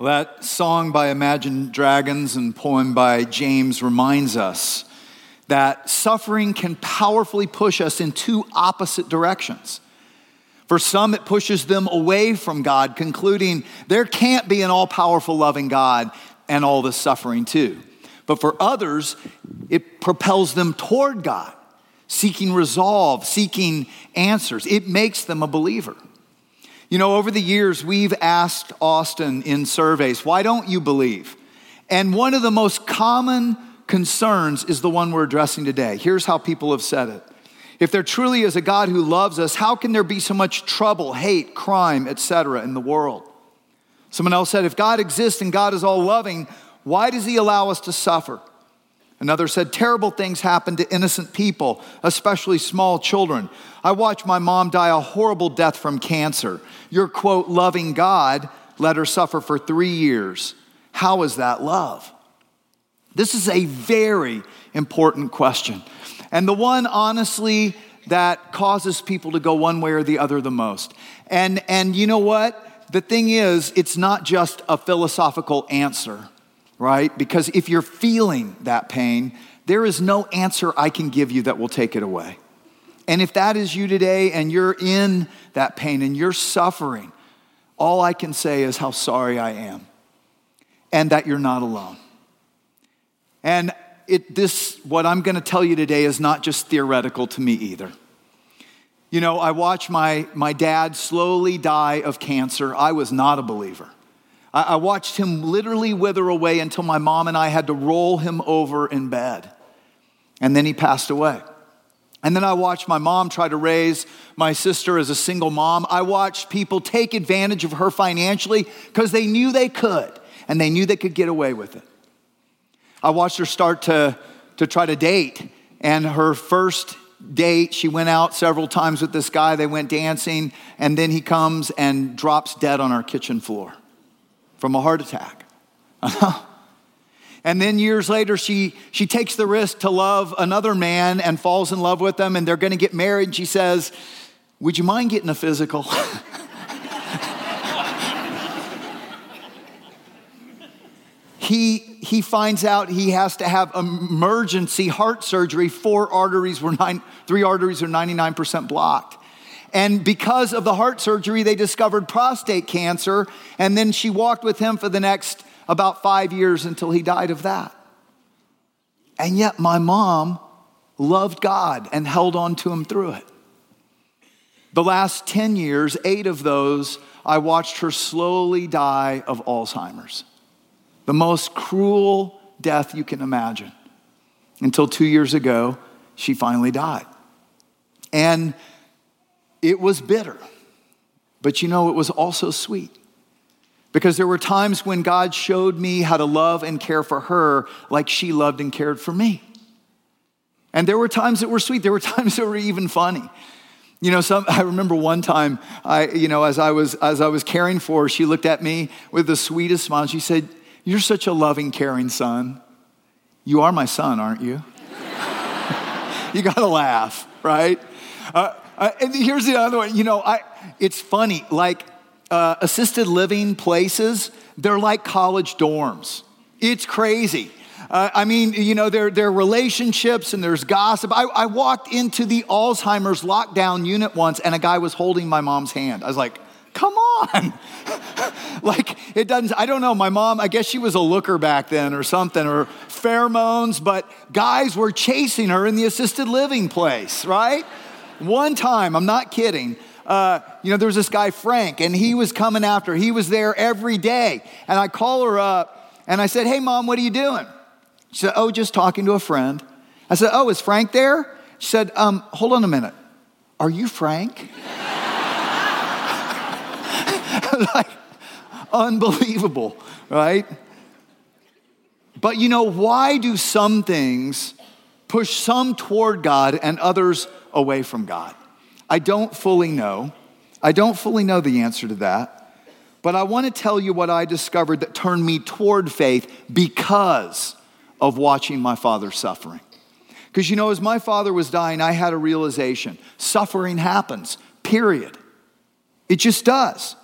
Well, that song by Imagine Dragons and poem by James reminds us that suffering can powerfully push us in two opposite directions. For some, it pushes them away from God, concluding there can't be an all powerful, loving God and all this suffering too. But for others, it propels them toward God, seeking resolve, seeking answers. It makes them a believer. You know, over the years, we've asked Austin in surveys, why don't you believe? And one of the most common concerns is the one we're addressing today. Here's how people have said it. If there truly is a God who loves us, how can there be so much trouble, hate, crime, etc. in the world? Someone else said, if God exists and God is all loving, why does he allow us to suffer? Another said, Terrible things happen to innocent people, especially small children. I watched my mom die a horrible death from cancer. Your quote, loving God let her suffer for three years. How is that love? This is a very important question. And the one, honestly, that causes people to go one way or the other the most. And, and you know what? The thing is, it's not just a philosophical answer right? Because if you're feeling that pain, there is no answer I can give you that will take it away. And if that is you today and you're in that pain and you're suffering, all I can say is how sorry I am and that you're not alone. And it, this, what I'm going to tell you today is not just theoretical to me either. You know, I watched my, my dad slowly die of cancer. I was not a believer. I watched him literally wither away until my mom and I had to roll him over in bed. And then he passed away. And then I watched my mom try to raise my sister as a single mom. I watched people take advantage of her financially because they knew they could and they knew they could get away with it. I watched her start to, to try to date. And her first date, she went out several times with this guy. They went dancing. And then he comes and drops dead on our kitchen floor from a heart attack. and then years later, she, she takes the risk to love another man and falls in love with them, and they're going to get married. And she says, Would you mind getting a physical? he, he finds out he has to have emergency heart surgery. Four arteries were nine, three arteries are 99% blocked. And because of the heart surgery, they discovered prostate cancer. And then she walked with him for the next about five years until he died of that. And yet, my mom loved God and held on to him through it. The last 10 years, eight of those, I watched her slowly die of Alzheimer's. The most cruel death you can imagine. Until two years ago, she finally died. And it was bitter, but you know, it was also sweet. Because there were times when God showed me how to love and care for her like she loved and cared for me. And there were times that were sweet, there were times that were even funny. You know, some, I remember one time, I, you know, as I, was, as I was caring for her, she looked at me with the sweetest smile. She said, You're such a loving, caring son. You are my son, aren't you? you gotta laugh, right? Uh, uh, and here's the other one. You know, I, it's funny. Like uh, assisted living places, they're like college dorms. It's crazy. Uh, I mean, you know, there, there are relationships and there's gossip. I, I walked into the Alzheimer's lockdown unit once and a guy was holding my mom's hand. I was like, come on. like, it doesn't, I don't know. My mom, I guess she was a looker back then or something, or pheromones, but guys were chasing her in the assisted living place, right? One time, I'm not kidding. Uh, you know, there was this guy, Frank, and he was coming after. He was there every day. And I call her up and I said, Hey, mom, what are you doing? She said, Oh, just talking to a friend. I said, Oh, is Frank there? She said, um, Hold on a minute. Are you Frank? like, unbelievable, right? But you know, why do some things push some toward God and others away from God? I don't fully know. I don't fully know the answer to that. But I want to tell you what I discovered that turned me toward faith because of watching my father suffering. Because you know, as my father was dying, I had a realization suffering happens, period. It just does.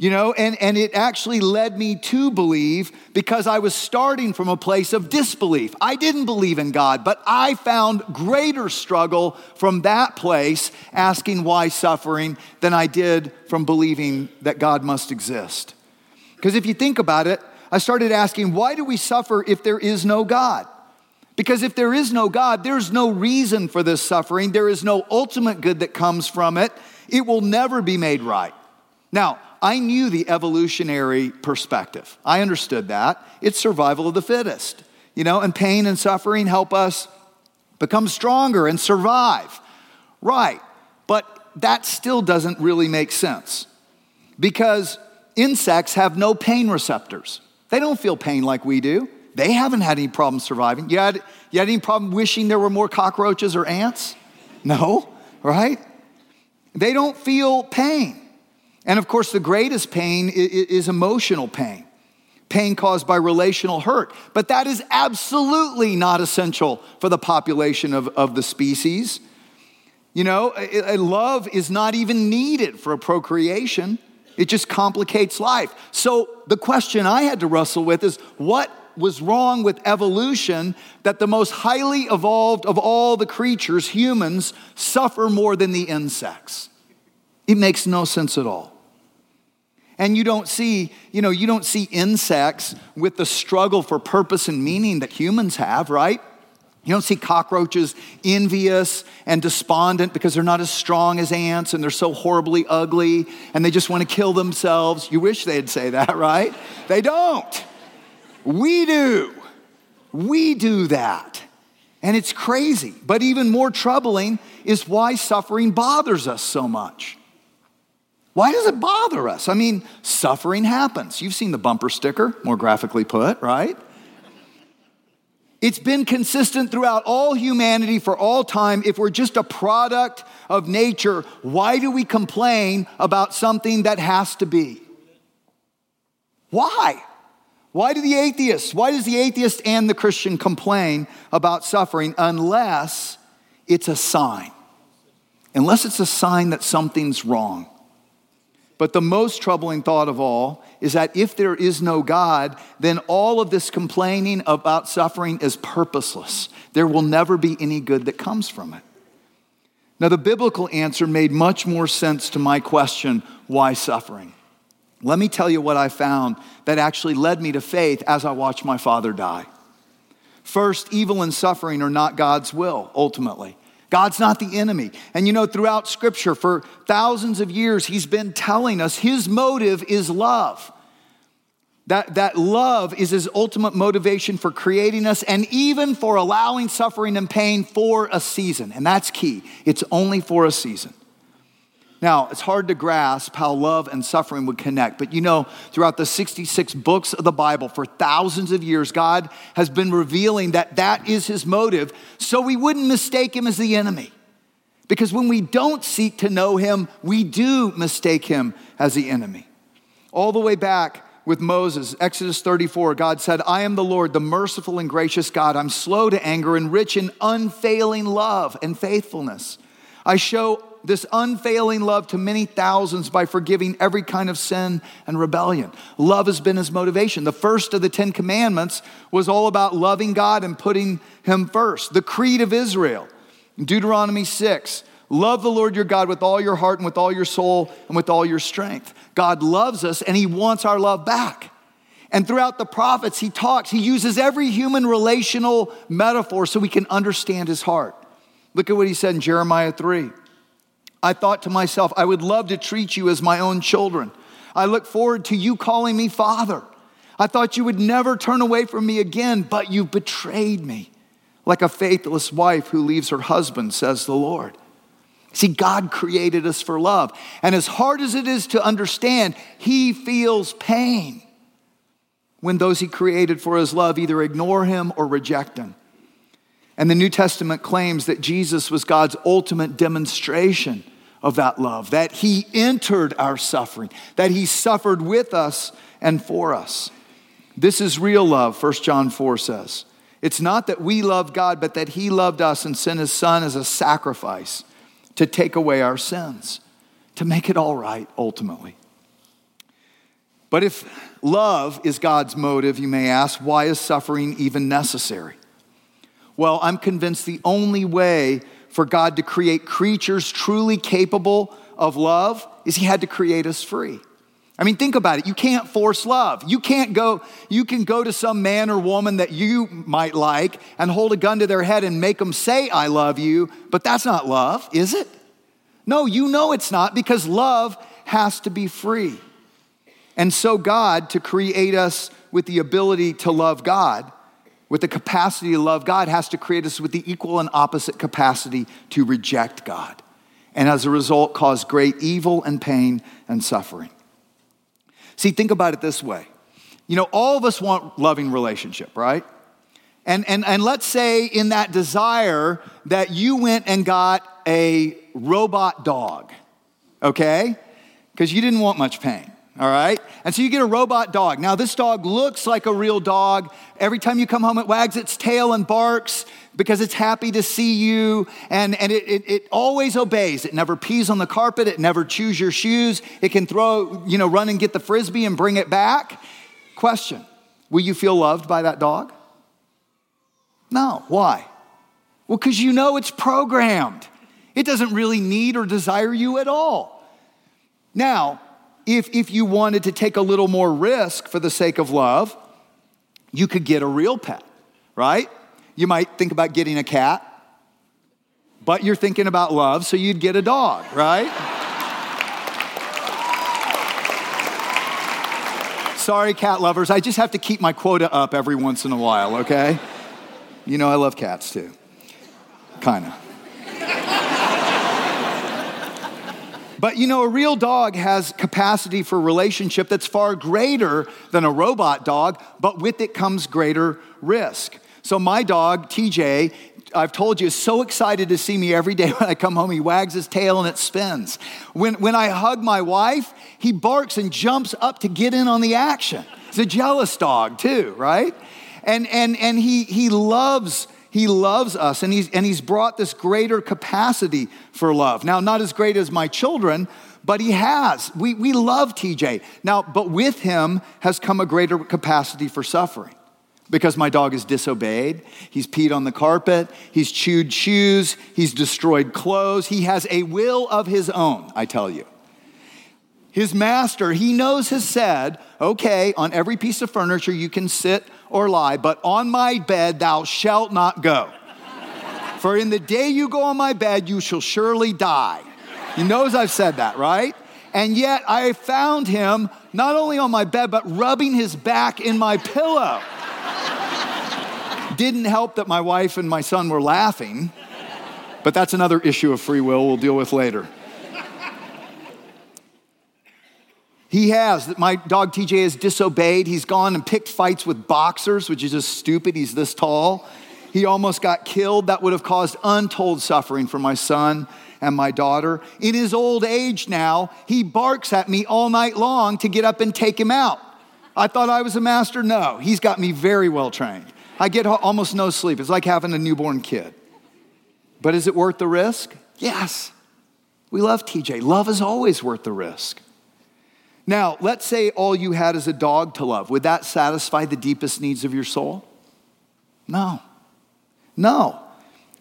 You know, and, and it actually led me to believe because I was starting from a place of disbelief. I didn't believe in God, but I found greater struggle from that place asking why suffering than I did from believing that God must exist. Because if you think about it, I started asking, why do we suffer if there is no God? Because if there is no God, there's no reason for this suffering. There is no ultimate good that comes from it. It will never be made right. Now, I knew the evolutionary perspective. I understood that. It's survival of the fittest, you know, and pain and suffering help us become stronger and survive. Right. But that still doesn't really make sense because insects have no pain receptors. They don't feel pain like we do. They haven't had any problem surviving. You had, you had any problem wishing there were more cockroaches or ants? No, right? They don't feel pain. And of course, the greatest pain is emotional pain, pain caused by relational hurt. But that is absolutely not essential for the population of, of the species. You know, a, love is not even needed for a procreation. It just complicates life. So the question I had to wrestle with is what was wrong with evolution that the most highly evolved of all the creatures, humans, suffer more than the insects? It makes no sense at all. And you don't see, you know, you don't see insects with the struggle for purpose and meaning that humans have, right? You don't see cockroaches envious and despondent because they're not as strong as ants and they're so horribly ugly and they just want to kill themselves. You wish they'd say that, right? They don't. We do. We do that. And it's crazy. But even more troubling is why suffering bothers us so much. Why does it bother us? I mean, suffering happens. You've seen the bumper sticker, more graphically put, right? It's been consistent throughout all humanity for all time. If we're just a product of nature, why do we complain about something that has to be? Why? Why do the atheists, why does the atheist and the Christian complain about suffering unless it's a sign? Unless it's a sign that something's wrong. But the most troubling thought of all is that if there is no God, then all of this complaining about suffering is purposeless. There will never be any good that comes from it. Now, the biblical answer made much more sense to my question why suffering? Let me tell you what I found that actually led me to faith as I watched my father die. First, evil and suffering are not God's will, ultimately. God's not the enemy. And you know, throughout Scripture, for thousands of years, He's been telling us His motive is love. That, that love is His ultimate motivation for creating us and even for allowing suffering and pain for a season. And that's key. It's only for a season. Now, it's hard to grasp how love and suffering would connect, but you know, throughout the 66 books of the Bible, for thousands of years, God has been revealing that that is his motive, so we wouldn't mistake him as the enemy. Because when we don't seek to know him, we do mistake him as the enemy. All the way back with Moses, Exodus 34, God said, I am the Lord, the merciful and gracious God. I'm slow to anger and rich in unfailing love and faithfulness. I show this unfailing love to many thousands by forgiving every kind of sin and rebellion. Love has been his motivation. The first of the Ten Commandments was all about loving God and putting him first. The Creed of Israel, Deuteronomy 6, love the Lord your God with all your heart and with all your soul and with all your strength. God loves us and he wants our love back. And throughout the prophets, he talks, he uses every human relational metaphor so we can understand his heart. Look at what he said in Jeremiah 3. I thought to myself, I would love to treat you as my own children. I look forward to you calling me Father. I thought you would never turn away from me again, but you betrayed me like a faithless wife who leaves her husband, says the Lord. See, God created us for love. And as hard as it is to understand, He feels pain when those He created for His love either ignore Him or reject Him. And the New Testament claims that Jesus was God's ultimate demonstration of that love, that he entered our suffering, that he suffered with us and for us. This is real love, 1 John 4 says. It's not that we love God, but that he loved us and sent his son as a sacrifice to take away our sins, to make it all right ultimately. But if love is God's motive, you may ask, why is suffering even necessary? Well, I'm convinced the only way for God to create creatures truly capable of love is He had to create us free. I mean, think about it. You can't force love. You can't go, you can go to some man or woman that you might like and hold a gun to their head and make them say, I love you, but that's not love, is it? No, you know it's not because love has to be free. And so, God, to create us with the ability to love God, with the capacity to love God, has to create us with the equal and opposite capacity to reject God. And as a result, cause great evil and pain and suffering. See, think about it this way. You know, all of us want loving relationship, right? And, and, and let's say in that desire that you went and got a robot dog, okay? Because you didn't want much pain, all right? And so you get a robot dog. Now, this dog looks like a real dog. Every time you come home, it wags its tail and barks because it's happy to see you and, and it, it, it, always obeys. It never pees on the carpet, it never chews your shoes. It can throw, you know, run and get the frisbee and bring it back. Question Will you feel loved by that dog? No. Why? Well, because you know it's programmed. It doesn't really need or desire you at all. Now, if, if you wanted to take a little more risk for the sake of love, you could get a real pet, right? You might think about getting a cat, but you're thinking about love, so you'd get a dog, right? Sorry, cat lovers, I just have to keep my quota up every once in a while, okay? You know, I love cats too. Kinda. But you know, a real dog has capacity for relationship that's far greater than a robot dog, but with it comes greater risk. So my dog, TJ, I've told you, is so excited to see me every day when I come home. He wags his tail and it spins. When, when I hug my wife, he barks and jumps up to get in on the action. He's a jealous dog, too, right? And, and, and he, he loves he loves us and he's, and he's brought this greater capacity for love. Now, not as great as my children, but he has. We, we love TJ. Now, but with him has come a greater capacity for suffering because my dog has disobeyed. He's peed on the carpet. He's chewed shoes. He's destroyed clothes. He has a will of his own, I tell you. His master, he knows, has said, okay, on every piece of furniture you can sit or lie, but on my bed thou shalt not go. For in the day you go on my bed, you shall surely die. He knows I've said that, right? And yet I found him not only on my bed, but rubbing his back in my pillow. Didn't help that my wife and my son were laughing, but that's another issue of free will we'll deal with later. He has. That My dog TJ has disobeyed. He's gone and picked fights with boxers, which is just stupid. He's this tall. He almost got killed. That would have caused untold suffering for my son and my daughter. In his old age now, he barks at me all night long to get up and take him out. I thought I was a master. No, he's got me very well trained. I get almost no sleep. It's like having a newborn kid. But is it worth the risk? Yes. We love TJ. Love is always worth the risk. Now, let's say all you had is a dog to love. Would that satisfy the deepest needs of your soul? No. No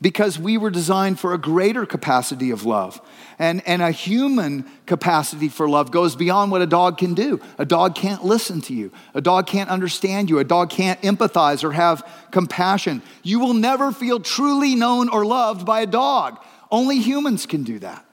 because we were designed for a greater capacity of love. And, and a human capacity for love goes beyond what a dog can do. A dog can't listen to you, a dog can't understand you, a dog can't empathize or have compassion. You will never feel truly known or loved by a dog. Only humans can do that.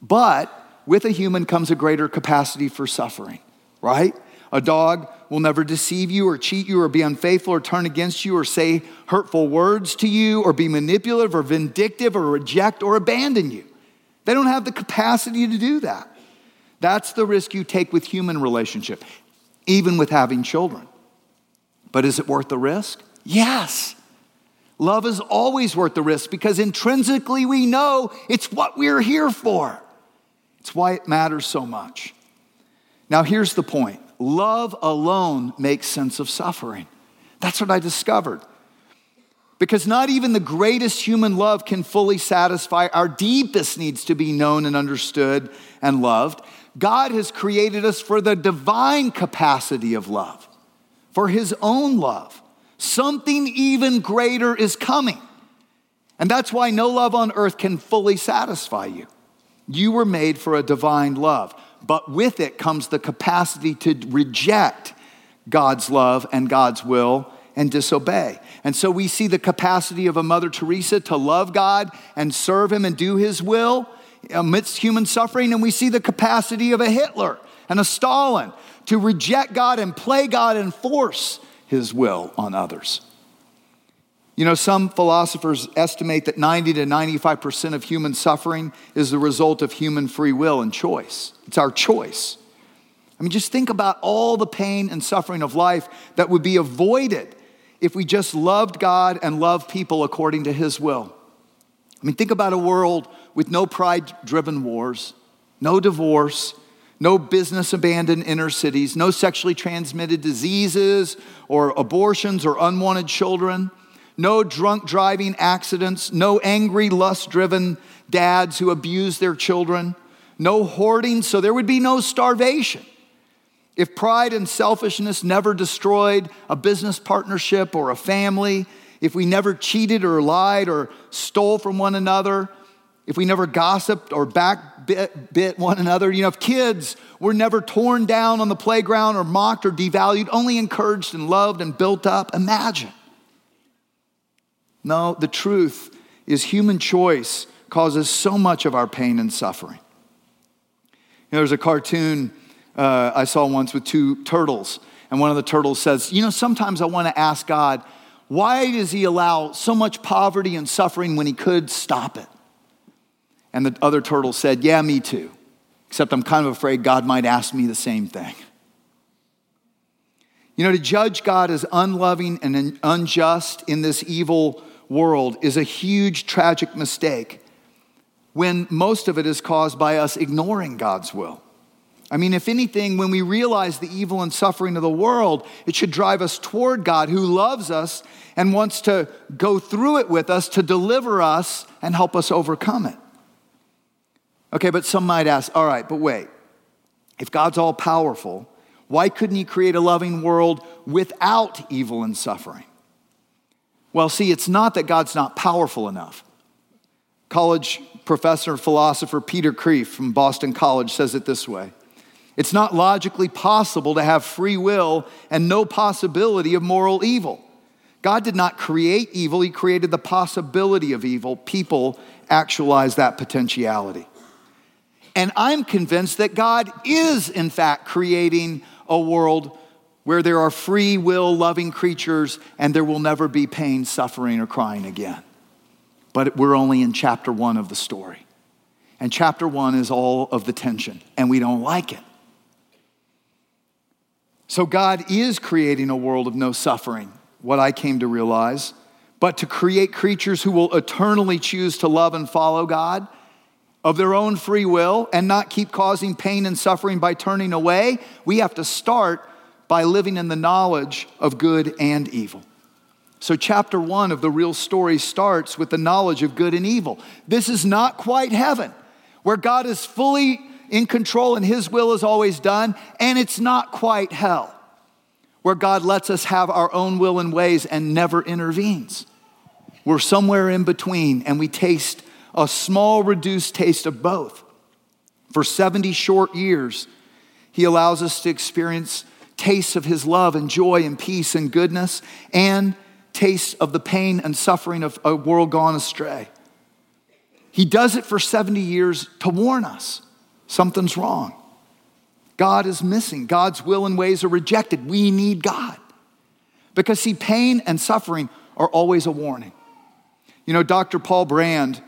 But with a human comes a greater capacity for suffering, right? A dog will never deceive you or cheat you or be unfaithful or turn against you or say hurtful words to you or be manipulative or vindictive or reject or abandon you. They don't have the capacity to do that. That's the risk you take with human relationship, even with having children. But is it worth the risk? Yes. Love is always worth the risk because intrinsically we know it's what we're here for. It's why it matters so much. Now, here's the point love alone makes sense of suffering. That's what I discovered. Because not even the greatest human love can fully satisfy our deepest needs to be known and understood and loved. God has created us for the divine capacity of love, for His own love. Something even greater is coming. And that's why no love on earth can fully satisfy you. You were made for a divine love, but with it comes the capacity to reject God's love and God's will and disobey. And so we see the capacity of a Mother Teresa to love God and serve Him and do His will amidst human suffering. And we see the capacity of a Hitler and a Stalin to reject God and play God and force his will on others. You know, some philosophers estimate that 90 to 95% of human suffering is the result of human free will and choice. It's our choice. I mean, just think about all the pain and suffering of life that would be avoided if we just loved God and loved people according to His will. I mean, think about a world with no pride driven wars, no divorce, no business abandoned inner cities, no sexually transmitted diseases or abortions or unwanted children, no drunk driving accidents, no angry, lust driven dads who abuse their children, no hoarding, so there would be no starvation. If pride and selfishness never destroyed a business partnership or a family, if we never cheated or lied or stole from one another, if we never gossiped or backbit one another, you know, if kids were never torn down on the playground or mocked or devalued, only encouraged and loved and built up, imagine. No, the truth is human choice causes so much of our pain and suffering. You know, there's a cartoon uh, I saw once with two turtles, and one of the turtles says, You know, sometimes I want to ask God, why does He allow so much poverty and suffering when He could stop it? And the other turtle said, Yeah, me too. Except I'm kind of afraid God might ask me the same thing. You know, to judge God as unloving and unjust in this evil world is a huge, tragic mistake when most of it is caused by us ignoring God's will. I mean, if anything, when we realize the evil and suffering of the world, it should drive us toward God who loves us and wants to go through it with us to deliver us and help us overcome it. Okay, but some might ask, all right, but wait. If God's all powerful, why couldn't He create a loving world without evil and suffering? Well, see, it's not that God's not powerful enough. College professor, and philosopher Peter Kreeft from Boston College says it this way It's not logically possible to have free will and no possibility of moral evil. God did not create evil, He created the possibility of evil. People actualize that potentiality. And I'm convinced that God is, in fact, creating a world where there are free will loving creatures and there will never be pain, suffering, or crying again. But we're only in chapter one of the story. And chapter one is all of the tension, and we don't like it. So, God is creating a world of no suffering, what I came to realize, but to create creatures who will eternally choose to love and follow God of their own free will and not keep causing pain and suffering by turning away, we have to start by living in the knowledge of good and evil. So, chapter one of the real story starts with the knowledge of good and evil. This is not quite heaven, where God is fully in control and his will is always done, and it's not quite hell, where God lets us have our own will and ways and never intervenes. We're somewhere in between, and we taste a small, reduced taste of both. For 70 short years, he allows us to experience tastes of his love and joy and peace and goodness and tastes of the pain and suffering of a world gone astray. He does it for 70 years to warn us something's wrong. God is missing. God's will and ways are rejected. We need God. Because, see, pain and suffering are always a warning. You know, Dr. Paul Brand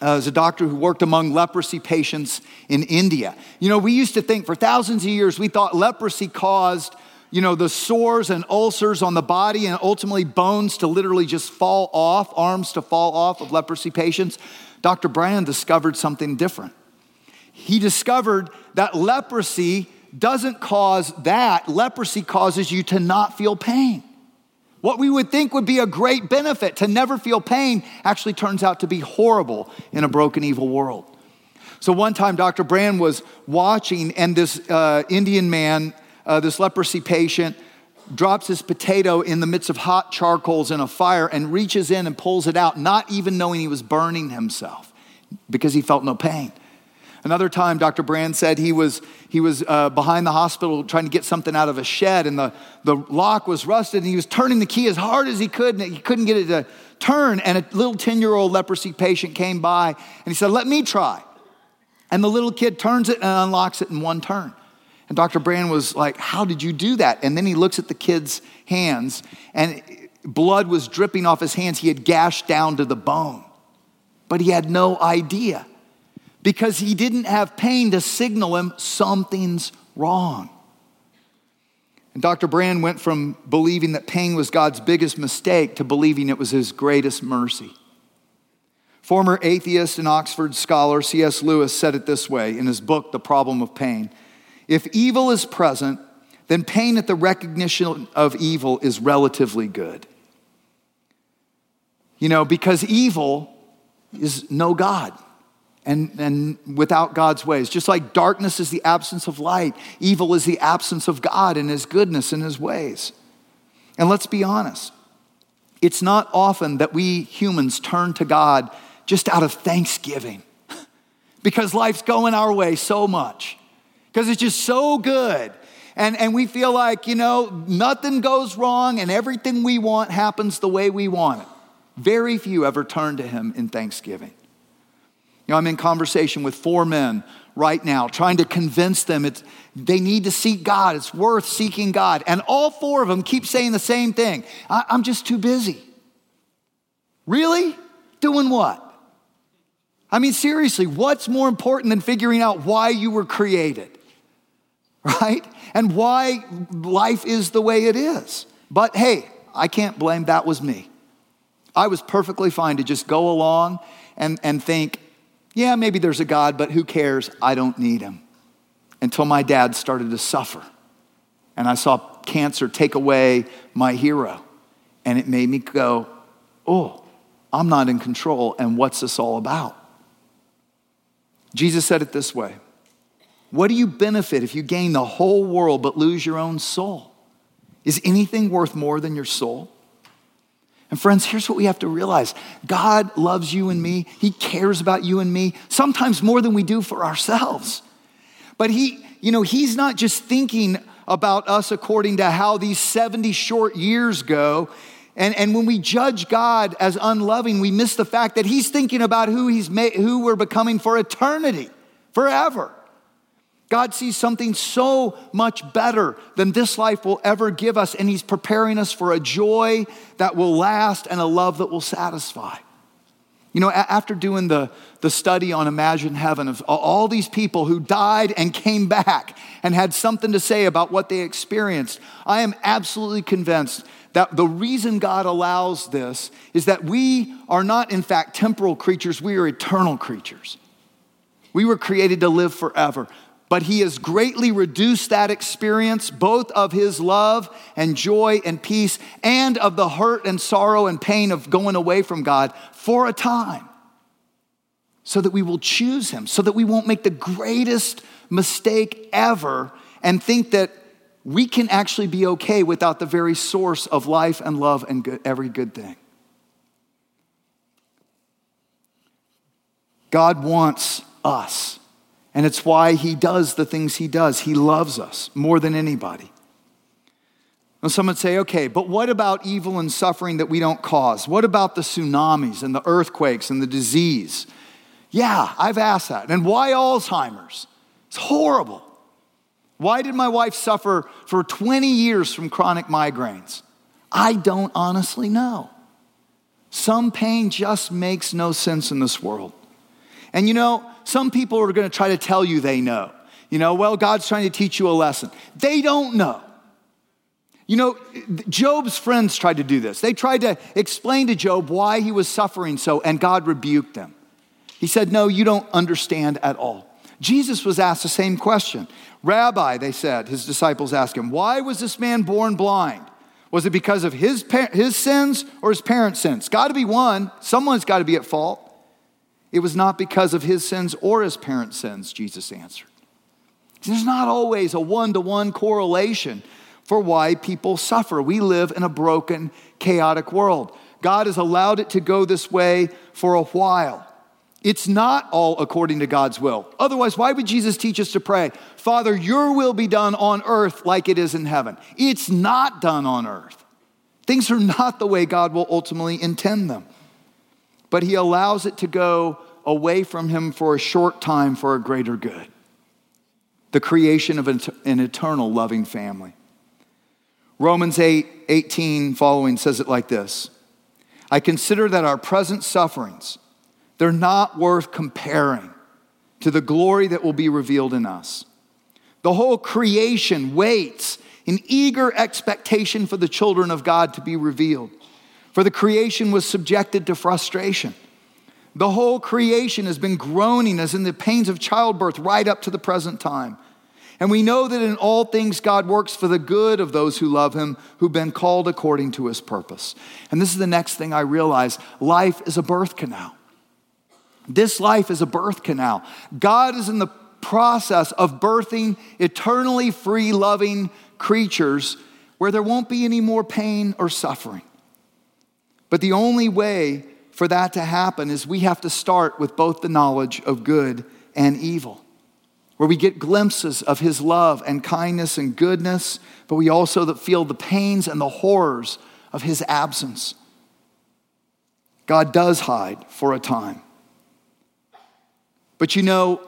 uh, as a doctor who worked among leprosy patients in India. You know, we used to think for thousands of years, we thought leprosy caused, you know, the sores and ulcers on the body and ultimately bones to literally just fall off, arms to fall off of leprosy patients. Dr. Brand discovered something different. He discovered that leprosy doesn't cause that, leprosy causes you to not feel pain. What we would think would be a great benefit to never feel pain actually turns out to be horrible in a broken, evil world. So one time, Dr. Brand was watching, and this uh, Indian man, uh, this leprosy patient, drops his potato in the midst of hot charcoals in a fire and reaches in and pulls it out, not even knowing he was burning himself because he felt no pain. Another time, Dr. Brand said he was, he was uh, behind the hospital trying to get something out of a shed, and the, the lock was rusted, and he was turning the key as hard as he could, and he couldn't get it to turn. And a little 10 year old leprosy patient came by, and he said, Let me try. And the little kid turns it and unlocks it in one turn. And Dr. Brand was like, How did you do that? And then he looks at the kid's hands, and blood was dripping off his hands. He had gashed down to the bone, but he had no idea because he didn't have pain to signal him something's wrong. And Dr. Brand went from believing that pain was God's biggest mistake to believing it was his greatest mercy. Former atheist and Oxford scholar C.S. Lewis said it this way in his book, The Problem of Pain If evil is present, then pain at the recognition of evil is relatively good. You know, because evil is no God and, and without God's ways. Just like darkness is the absence of light, evil is the absence of God and His goodness and His ways. And let's be honest, it's not often that we humans turn to God just out of thanksgiving because life's going our way so much, because it's just so good. And, and we feel like, you know, nothing goes wrong and everything we want happens the way we want it. Very few ever turn to Him in thanksgiving. You know, I'm in conversation with four men right now, trying to convince them it's, they need to seek God. It's worth seeking God. And all four of them keep saying the same thing I'm just too busy. Really? Doing what? I mean, seriously, what's more important than figuring out why you were created? Right? And why life is the way it is. But hey, I can't blame that was me. I was perfectly fine to just go along and, and think, yeah, maybe there's a God, but who cares? I don't need him. Until my dad started to suffer. And I saw cancer take away my hero. And it made me go, oh, I'm not in control. And what's this all about? Jesus said it this way What do you benefit if you gain the whole world but lose your own soul? Is anything worth more than your soul? And friends, here's what we have to realize God loves you and me. He cares about you and me, sometimes more than we do for ourselves. But He, you know, He's not just thinking about us according to how these 70 short years go. And, and when we judge God as unloving, we miss the fact that He's thinking about who, he's made, who we're becoming for eternity, forever. God sees something so much better than this life will ever give us, and He's preparing us for a joy that will last and a love that will satisfy. You know, after doing the, the study on Imagine Heaven of all these people who died and came back and had something to say about what they experienced, I am absolutely convinced that the reason God allows this is that we are not, in fact, temporal creatures, we are eternal creatures. We were created to live forever but he has greatly reduced that experience, both of his love and joy and peace, and of the hurt and sorrow and pain of going away from God for a time, so that we will choose him, so that we won't make the greatest mistake ever and think that we can actually be okay without the very source of life and love and good, every good thing. God wants us. And it's why he does the things he does. He loves us more than anybody. Now, some would say, okay, but what about evil and suffering that we don't cause? What about the tsunamis and the earthquakes and the disease? Yeah, I've asked that. And why Alzheimer's? It's horrible. Why did my wife suffer for 20 years from chronic migraines? I don't honestly know. Some pain just makes no sense in this world. And you know, some people are going to try to tell you they know. You know, well, God's trying to teach you a lesson. They don't know. You know, Job's friends tried to do this. They tried to explain to Job why he was suffering so, and God rebuked them. He said, No, you don't understand at all. Jesus was asked the same question. Rabbi, they said, his disciples asked him, Why was this man born blind? Was it because of his, his sins or his parents' sins? Got to be one. Someone's got to be at fault. It was not because of his sins or his parents' sins, Jesus answered. There's not always a one to one correlation for why people suffer. We live in a broken, chaotic world. God has allowed it to go this way for a while. It's not all according to God's will. Otherwise, why would Jesus teach us to pray, Father, your will be done on earth like it is in heaven? It's not done on earth. Things are not the way God will ultimately intend them. But He allows it to go away from Him for a short time for a greater good the creation of an eternal loving family. Romans 8 18 following says it like this I consider that our present sufferings, they're not worth comparing to the glory that will be revealed in us. The whole creation waits in eager expectation for the children of God to be revealed. For the creation was subjected to frustration. The whole creation has been groaning as in the pains of childbirth right up to the present time. And we know that in all things God works for the good of those who love him, who've been called according to his purpose. And this is the next thing I realize life is a birth canal. This life is a birth canal. God is in the process of birthing eternally free, loving creatures where there won't be any more pain or suffering. But the only way for that to happen is we have to start with both the knowledge of good and evil, where we get glimpses of his love and kindness and goodness, but we also feel the pains and the horrors of his absence. God does hide for a time. But you know,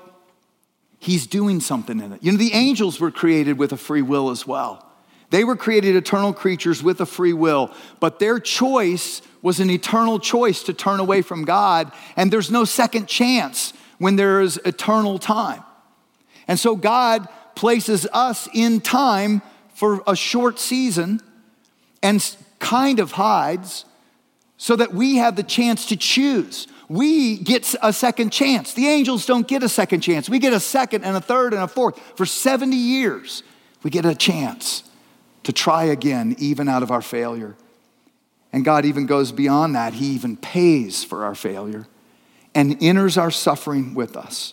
he's doing something in it. You know, the angels were created with a free will as well. They were created eternal creatures with a free will, but their choice was an eternal choice to turn away from God, and there's no second chance when there is eternal time. And so God places us in time for a short season and kind of hides so that we have the chance to choose we get a second chance. The angels don't get a second chance. We get a second and a third and a fourth. For 70 years, we get a chance to try again, even out of our failure. And God even goes beyond that. He even pays for our failure and enters our suffering with us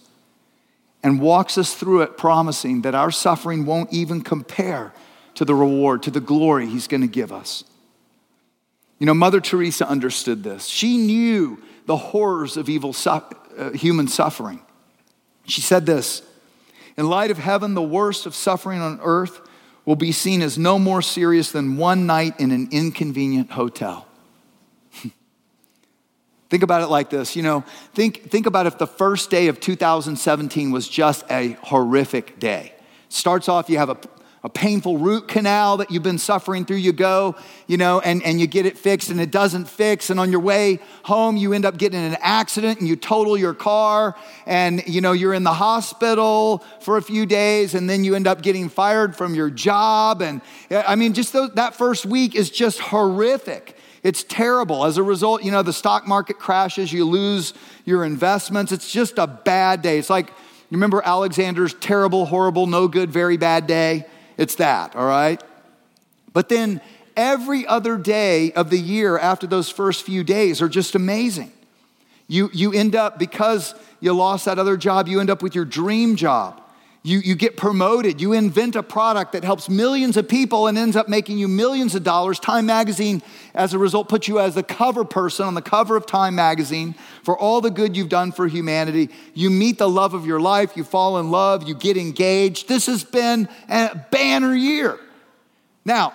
and walks us through it, promising that our suffering won't even compare to the reward, to the glory He's going to give us. You know, Mother Teresa understood this. She knew the horrors of evil su- uh, human suffering. She said this In light of heaven, the worst of suffering on earth will be seen as no more serious than one night in an inconvenient hotel. think about it like this you know, think, think about if the first day of 2017 was just a horrific day. Starts off, you have a a painful root canal that you've been suffering through, you go, you know, and, and you get it fixed and it doesn't fix. And on your way home, you end up getting in an accident and you total your car and, you know, you're in the hospital for a few days and then you end up getting fired from your job. And I mean, just those, that first week is just horrific. It's terrible. As a result, you know, the stock market crashes, you lose your investments. It's just a bad day. It's like, you remember Alexander's terrible, horrible, no good, very bad day? It's that, all right? But then every other day of the year after those first few days are just amazing. You, you end up, because you lost that other job, you end up with your dream job. You, you get promoted. You invent a product that helps millions of people and ends up making you millions of dollars. Time Magazine, as a result, puts you as the cover person on the cover of Time Magazine for all the good you've done for humanity. You meet the love of your life. You fall in love. You get engaged. This has been a banner year. Now,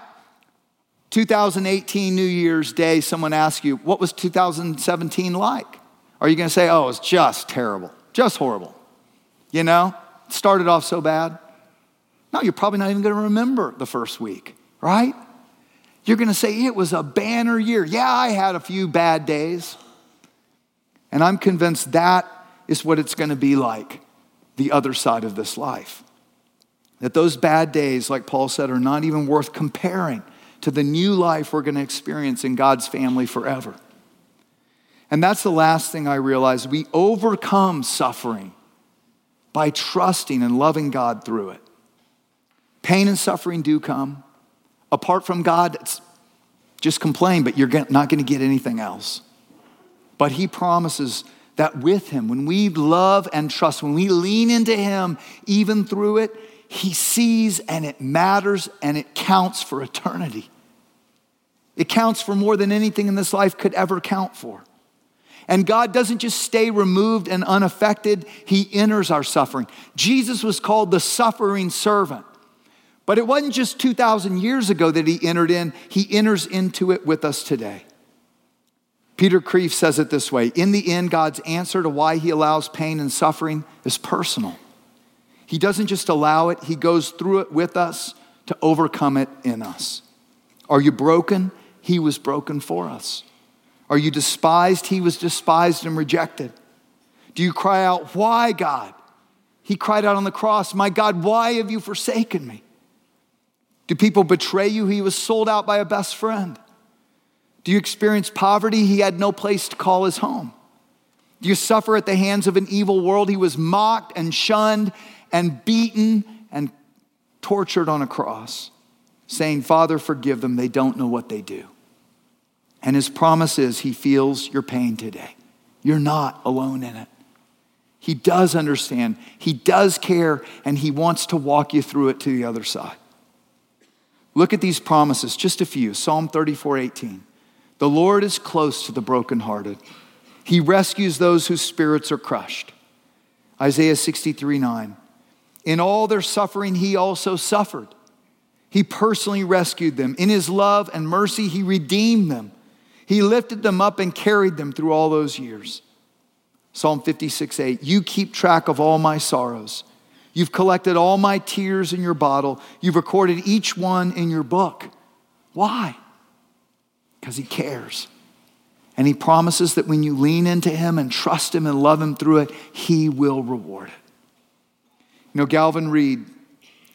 2018 New Year's Day, someone asks you, what was 2017 like? Are you going to say, oh, it was just terrible, just horrible? You know? Started off so bad? No, you're probably not even going to remember the first week, right? You're going to say, it was a banner year. Yeah, I had a few bad days. And I'm convinced that is what it's going to be like the other side of this life. That those bad days, like Paul said, are not even worth comparing to the new life we're going to experience in God's family forever. And that's the last thing I realized. We overcome suffering by trusting and loving God through it. Pain and suffering do come. Apart from God, just complain, but you're not going to get anything else. But He promises that with Him, when we love and trust, when we lean into Him, even through it, He sees and it matters and it counts for eternity. It counts for more than anything in this life could ever count for. And God doesn't just stay removed and unaffected, He enters our suffering. Jesus was called the suffering servant. But it wasn't just 2,000 years ago that He entered in, He enters into it with us today. Peter Kreeft says it this way In the end, God's answer to why He allows pain and suffering is personal. He doesn't just allow it, He goes through it with us to overcome it in us. Are you broken? He was broken for us. Are you despised? He was despised and rejected. Do you cry out, Why, God? He cried out on the cross, My God, why have you forsaken me? Do people betray you? He was sold out by a best friend. Do you experience poverty? He had no place to call his home. Do you suffer at the hands of an evil world? He was mocked and shunned and beaten and tortured on a cross, saying, Father, forgive them. They don't know what they do. And his promise is he feels your pain today. You're not alone in it. He does understand, he does care, and he wants to walk you through it to the other side. Look at these promises, just a few. Psalm 34 18. The Lord is close to the brokenhearted, he rescues those whose spirits are crushed. Isaiah 63 9. In all their suffering, he also suffered. He personally rescued them. In his love and mercy, he redeemed them. He lifted them up and carried them through all those years. Psalm 56 8, you keep track of all my sorrows. You've collected all my tears in your bottle. You've recorded each one in your book. Why? Because he cares. And he promises that when you lean into him and trust him and love him through it, he will reward it. You know, Galvin Reid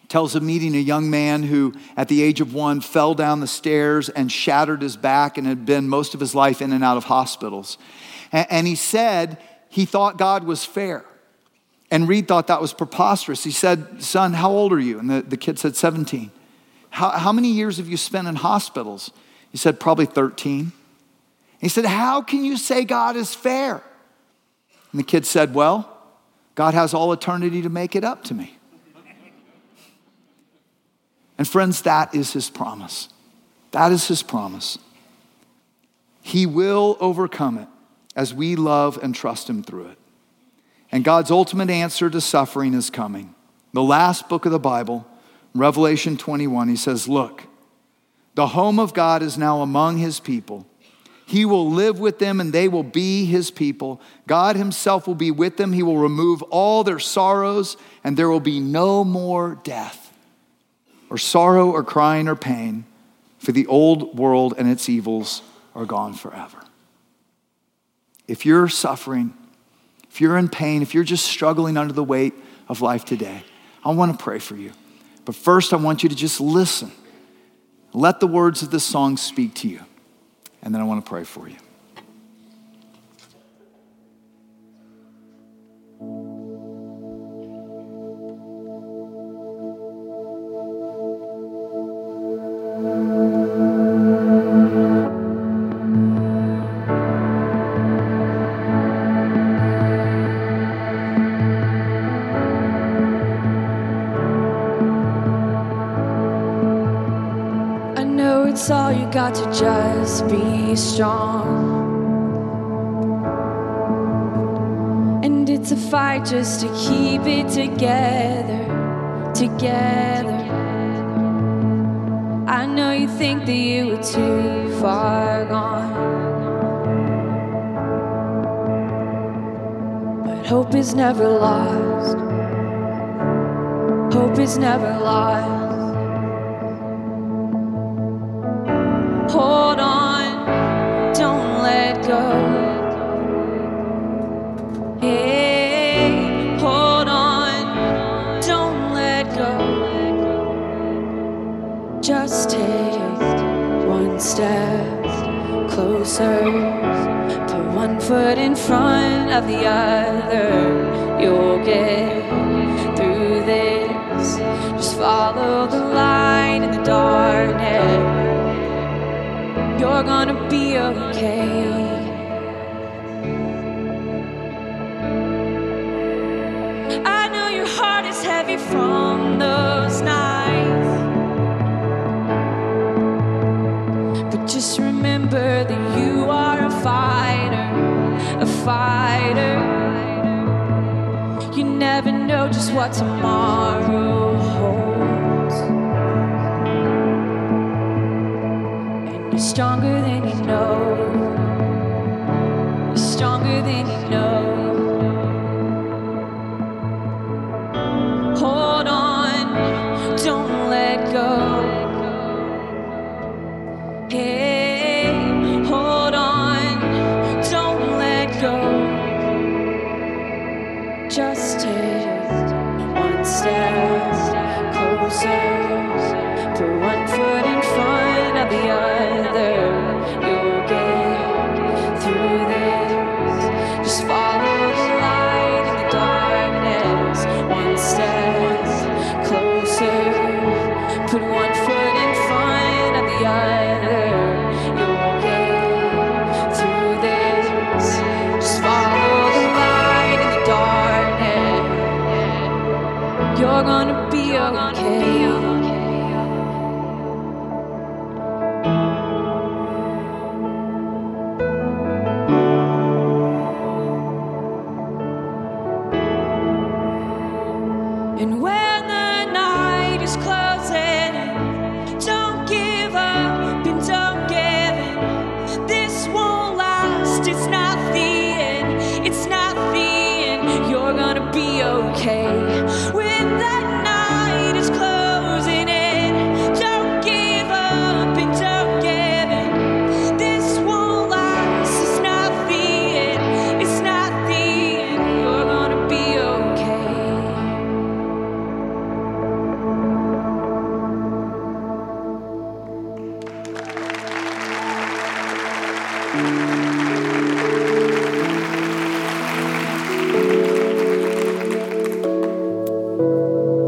tells of meeting a young man who, at the age of one, fell down the stairs and shattered his back and had been most of his life in and out of hospitals. And he said he thought God was fair. And Reed thought that was preposterous. He said, Son, how old are you? And the, the kid said, 17. How, how many years have you spent in hospitals? He said, Probably 13. He said, How can you say God is fair? And the kid said, Well, God has all eternity to make it up to me. And friends, that is his promise. That is his promise. He will overcome it as we love and trust him through it. And God's ultimate answer to suffering is coming. The last book of the Bible, Revelation 21, he says, Look, the home of God is now among his people. He will live with them and they will be his people. God himself will be with them. He will remove all their sorrows and there will be no more death or sorrow or crying or pain, for the old world and its evils are gone forever. If you're suffering, if you're in pain, if you're just struggling under the weight of life today, I want to pray for you. But first, I want you to just listen. Let the words of this song speak to you. And then I want to pray for you. Got to just be strong. And it's a fight just to keep it together, together. I know you think that you were too far gone. But hope is never lost. Hope is never lost. gonna be okay. I know your heart is heavy from those nights, but just remember that you are a fighter, a fighter. You never know just what tomorrow. Stronger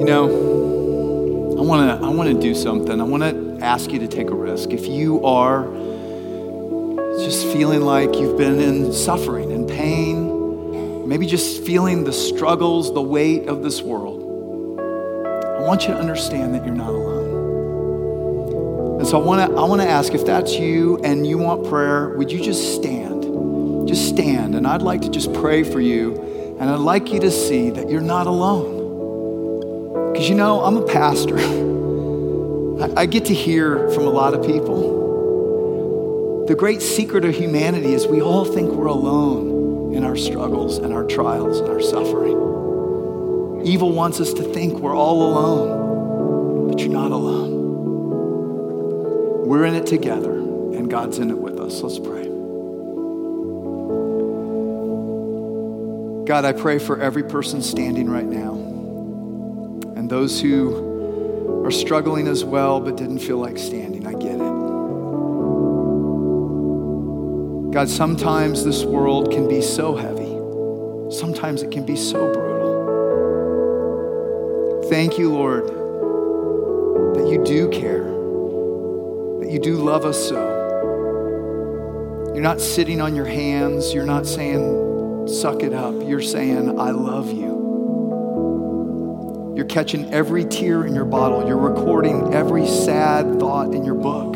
know, I want to I want to do something. I want to ask you to take a risk. If you are just feeling like you've been in suffering and pain, maybe just feeling the struggles, the weight of this world, I want you to understand that you're not alone. And so I want to I want to ask if that's you and you want prayer, would you just stand? Just stand and I'd like to just pray for you and I'd like you to see that you're not alone. You know, I'm a pastor. I get to hear from a lot of people. The great secret of humanity is we all think we're alone in our struggles and our trials and our suffering. Evil wants us to think we're all alone, but you're not alone. We're in it together, and God's in it with us. Let's pray. God, I pray for every person standing right now and those who are struggling as well but didn't feel like standing. I get it. God, sometimes this world can be so heavy, sometimes it can be so brutal. Thank you, Lord, that you do care, that you do love us so. You're not sitting on your hands, you're not saying, suck it up. You're saying, I love you. You're catching every tear in your bottle. You're recording every sad thought in your book.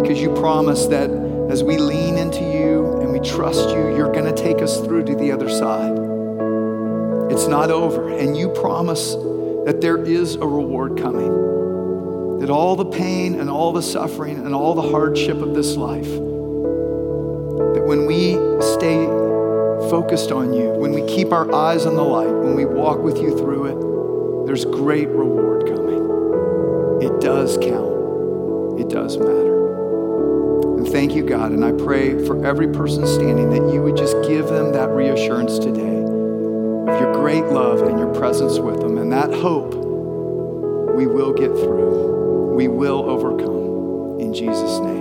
Because you promise that as we lean into you and we trust you, you're going to take us through to the other side. It's not over. And you promise that there is a reward coming. That all the pain and all the suffering and all the hardship of this life, that when we focused on you, when we keep our eyes on the light, when we walk with you through it, there's great reward coming. It does count, it does matter. And thank you, God. And I pray for every person standing that you would just give them that reassurance today of your great love and your presence with them. And that hope we will get through, we will overcome. In Jesus' name.